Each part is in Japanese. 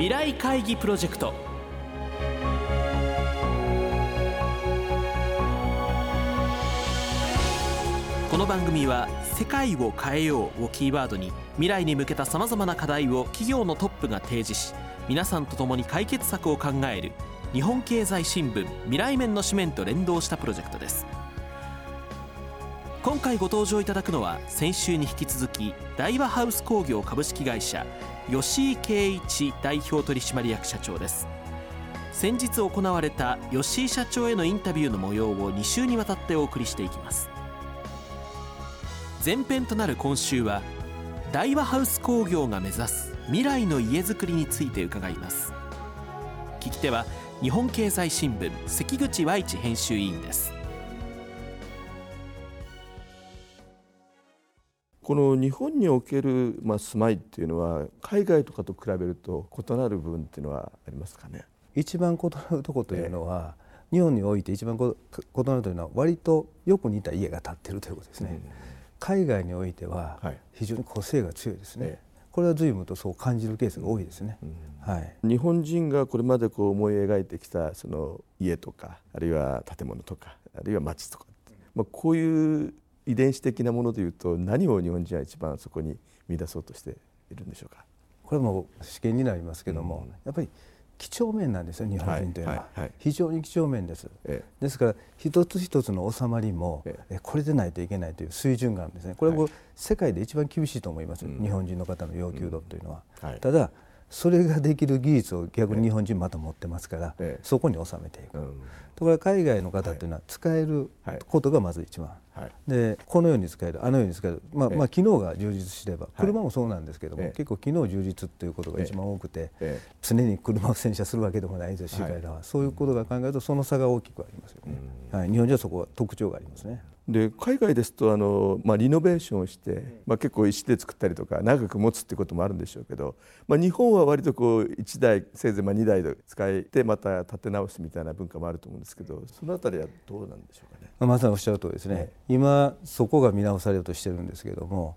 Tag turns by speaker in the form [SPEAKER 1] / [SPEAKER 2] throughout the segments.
[SPEAKER 1] 未来会議プロジェクト。この番組は「世界を変えよう」をキーワードに未来に向けたさまざまな課題を企業のトップが提示し皆さんと共に解決策を考える日本経済新聞未来面の紙面と連動したプロジェクトです。今回ご登場いただくのは先週に引き続き大和ハウス工業株式会社吉井圭一代表取締役社長です。先日行われた吉井社長へのインタビューの模様を2週にわたってお送りしていきます。前編となる今週は大和ハウス工業が目指す未来の家づくりについて伺います。聞き手は日本経済新聞関口和一編集委員です。
[SPEAKER 2] この日本における、まあ、住まいっていうのは海外とかと比べると異なる部分っていうのはありますかね？
[SPEAKER 3] 一番異なるところというのは、えー、日本において一番異なるというのは割とよく似た家が建っているということですね、うん、海外においては非常に個性が強いですね、えーこれは随分とそう感じるケースが多いですね、
[SPEAKER 2] うん、はい、日本人がこれまでこう思い描いてきたその家とかあるいは建物とかあるいは町とか、まあ、こういう遺伝子的なものでいうと何を日本人は一番そこに見出そうとしているんでしょうか？
[SPEAKER 3] これも試験になりますけども、うん、やっぱり几帳面なんですよ日本人というのは、はいはい、非常に几帳面です、ええ、ですから一つ一つの収まりも、え、これでないといけないという水準があるんですね。これも世界で一番厳しいと思います、日本人の方の要求度というのは、うん。はい、ただそれができる技術を逆に日本人また持ってますから、そこに収めていく、うん、ところが海外の方というのは使えることがまず一番、はい、でこのように使えるあのように使える、まあまあ、機能が充実すれば車もそうなんですけども、結構機能充実ということが一番多くて、常に車を洗車するわけでもないですし、彼らは。そういうことが考えるとその差が大きくありますよね、はい、日本人はそこは特徴がありますね。
[SPEAKER 2] で海外ですとあの、まあ、リノベーションをして、まあ、結構石で作ったりとか長く持つってこともあるんでしょうけど、まあ、日本は割とこう1台せいぜいまあ2台で使えてまた建て直すみたいな文化もあると思うんですけどそのあたりはどうなんでしょうかね？
[SPEAKER 3] まさにおっしゃる通りですね、今そこが見直されようとしてるんですけども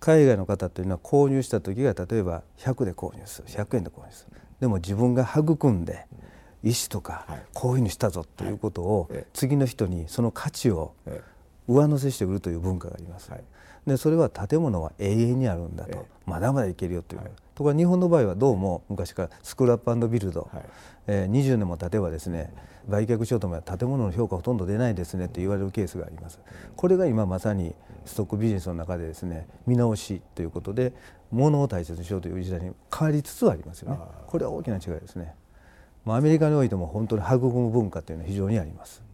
[SPEAKER 3] 海外の方というのは購入した時が例えば100で購入する100円で購入する。でも自分が育んで石とかこういうふうにしたぞということを次の人にその価値を上乗せして売るという文化があります。でそれは建物は永遠にあるんだと、まだまだいけるよという、ところが日本の場合はどうも昔からスクラップビルド、はいえー、20年も経てばですね売却しようとも建物の評価ほとんど出ないですねって言われるケースがあります。これが今まさにストックビジネスの中でですね見直しということで物を大切にしようという時代に変わりつつありますよね。これは大きな違いですね。アメリカにおいても本当に育む文化というのは非常にあります。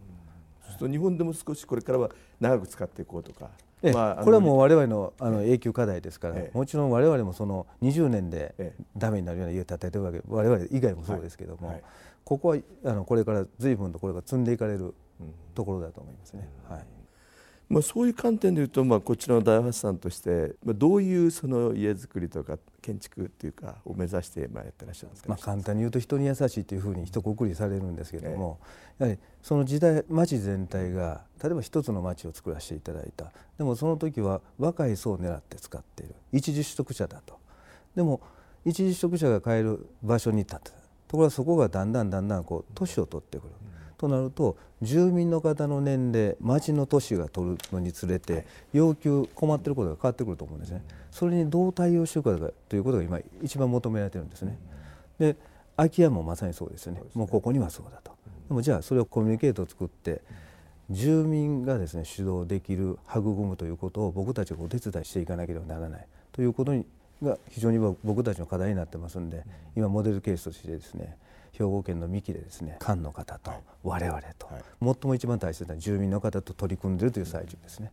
[SPEAKER 2] 日本でも少しこれからは長く使っていこうとか。
[SPEAKER 3] まあ、これはもう我々のあの永久課題ですから、もちろん我々もその20年でダメになるような家を建ててるわけ我々以外もそうですけども、ここはあのこれから随分とこれが積んでいかれるところだと思いますね。はい
[SPEAKER 2] まあ、そういう観点でいうと、まあ、こちらの大橋さんとして、まあ、どういうその家づくりとか建築っていうかを目指してまあやってらっしゃるんですか、
[SPEAKER 3] まあ、簡単に言うと人に優しいというふうに一括りされるんですけれども、やはりその時代町全体が例えば一つの町を作らせていただいた。でもその時は若い層を狙って使っている。一時取得者だと。でも一時取得者が買える場所に立ったところがそこがだんだんだんだんこう年を取ってくる。となると住民の方の年齢町の都市が取るのにつれて要求困っていることが変わってくると思うんですね。それにどう対応していくかということが今一番求められてるんですね。で空き家もまさにそうですよねもうここにはそうだと。でもじゃあそれをコミュニケートを作って住民がですね主導できる育むということを僕たちがお手伝いしていかなければならないということにが非常に僕たちの課題になってますんで今モデルケースとしてですね兵庫県の三木でですね官の方と我々と、最も一番大切な住民の方と取り組んでいるという最中ですね。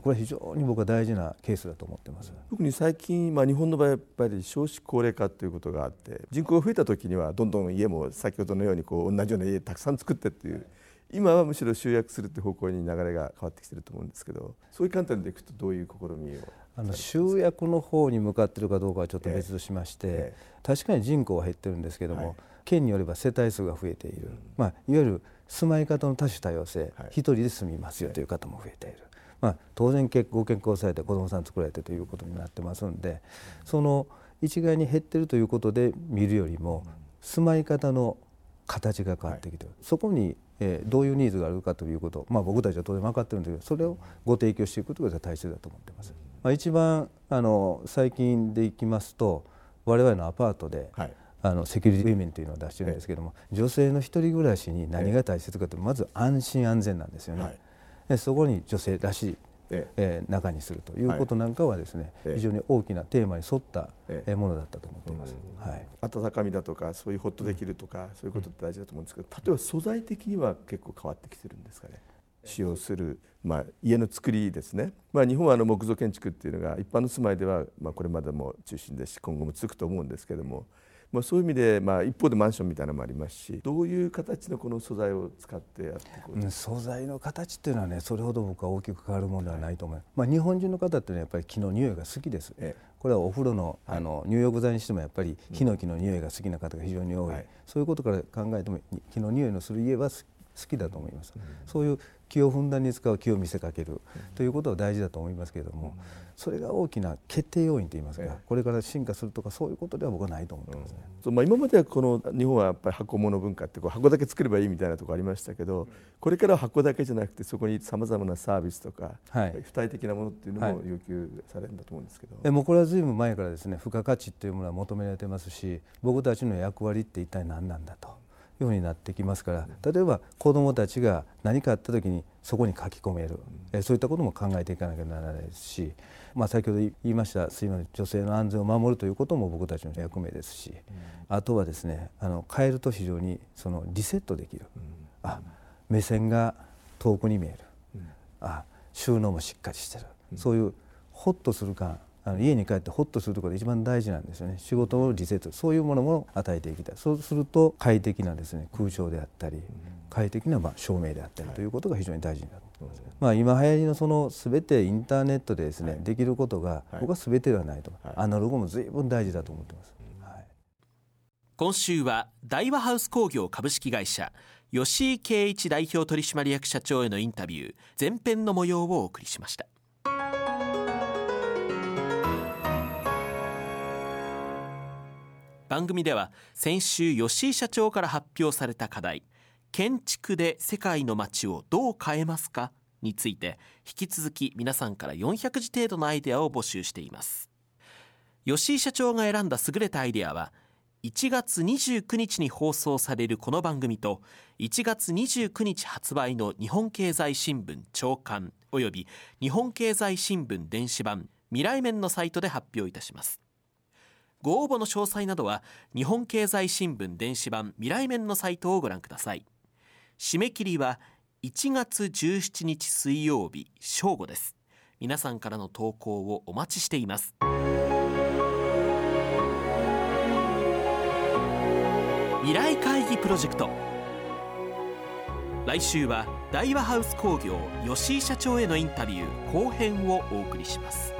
[SPEAKER 3] これは非常に僕は大事なケースだと思ってます。
[SPEAKER 2] 特に最近、まあ、日本の場合やっぱり少子高齢化ということがあって人口が増えた時にはどんどん家も先ほどのようにこう同じような家たくさん作ってっていう、今はむしろ集約するって方向に流れが変わってきてると思うんですけどそういう観点でいくとどういう試みを
[SPEAKER 3] あの集約の方に向かっているかどうかはちょっと別としまして、えー、確かに人口は減ってるんですけども、はい。県によれば世帯数が増えている、まあ、いわゆる住まい方の多種多様性、一人で住みますよという方も増えている、まあ、当然ご結婚されて子どもさん作られてということになってますんでその一概に減ってるということで見るよりも住まい方の形が変わってきてる、はい、そこに、えー、どういうニーズがあるかということ、まあ、僕たちは当然分かってるんですけどそれをご提供していくことが大切だと思ってます。まあ、一番あの最近でいきますと我々のアパートで、はい、あのセキュリティウィメンというのを出してるんですけども、女性の一人暮らしに何が大切かというとまず安心安全なんですよね。はい、そこに女性らしいえー、中にするということなんかはですね、非常に大きなテーマに沿ったものだったと思っています、
[SPEAKER 2] はい、温かみだとかそういうホッとできるとか、そういうことって大事だと思うんですけど例えば素材的には結構変わってきてるんですかね？使用する、まあ、家の作りですね、まあ、日本はあの木造建築っていうのが一般の住まいでは、まあ、これまでも中心ですし今後も続くと思うんですけどもまあ、そういう意味で、まあ、一方でマンションみたいなのもありますしどういう形のこの素材を使ってやっていこ
[SPEAKER 3] う素材の形っていうのはねそれほど僕は大きく変わるものではないと思います、まあ、日本人の方っていうのはやっぱり木の匂いが好きです、ええ、これはお風呂のあの入浴剤にしてもやっぱりヒノキの匂いが好きな方が非常に多い、はい、そういうことから考えても木の匂いのする家は好きだと思います、うん、そういう気をふんだんに使う気を見せかけるということは大事だと思いますけれども、それが大きな決定要因といいますか、これから進化するとかそういうことでは僕はないと思ってますね、
[SPEAKER 2] うん。まあ、今まではこの日本はやっぱり箱物文化ってこう箱だけ作ればいいみたいなところありましたけどこれからは箱だけじゃなくてそこにさまざまなサービスとか、はい、付帯的なものっていうのも要求されるんだと思うんですけど、
[SPEAKER 3] はい、もうこれはずいぶん前からですね付加価値っていうものは求められてますし僕たちの役割って一体何なんだと。いうふうになってきますから例えば子どもたちが何かあった時にそこに書き込める、うん、そういったことも考えていかなきゃならないですし、まあ、先ほど言いましたすいません女性の安全を守るということも僕たちの役目ですし、うん、あとはですねあの変えると非常にそのリセットできる、うん、あ目線が遠くに見える、あ収納もしっかりしてる、そういうホッとする感あの家に帰ってホッとするところが一番大事なんですよね。仕事をリセットそういうものも与えていきたい。そうすると快適なですね空調であったり、快適なまあ照明であったりということが非常に大事になると思います、まあ、今流行りのその全てインターネットでですね、できることが僕は全てではないと、アナログも随分大事だと思ってます、
[SPEAKER 1] 今週は大和ハウス工業株式会社吉井圭一代表取締役社長へのインタビュー前編の模様をお送りしました番組では先週吉井社長から発表された課題。建築で世界の街をどう変えますかについて引き続き皆さんから400字程度のアイデアを募集しています。吉井社長が選んだ優れたアイデアは1月29日に放送されるこの番組と1月29日発売の日本経済新聞長官および日本経済新聞電子版未来面のサイトで発表いたします。ご応募の詳細などは日本経済新聞電子版未来面のサイトをご覧ください。締め切りは1月17日水曜日正午です。皆さんからの投稿をお待ちしています。未来会議プロジェクト。来週は大和ハウス工業吉井社長へのインタビュー後編をお送りします。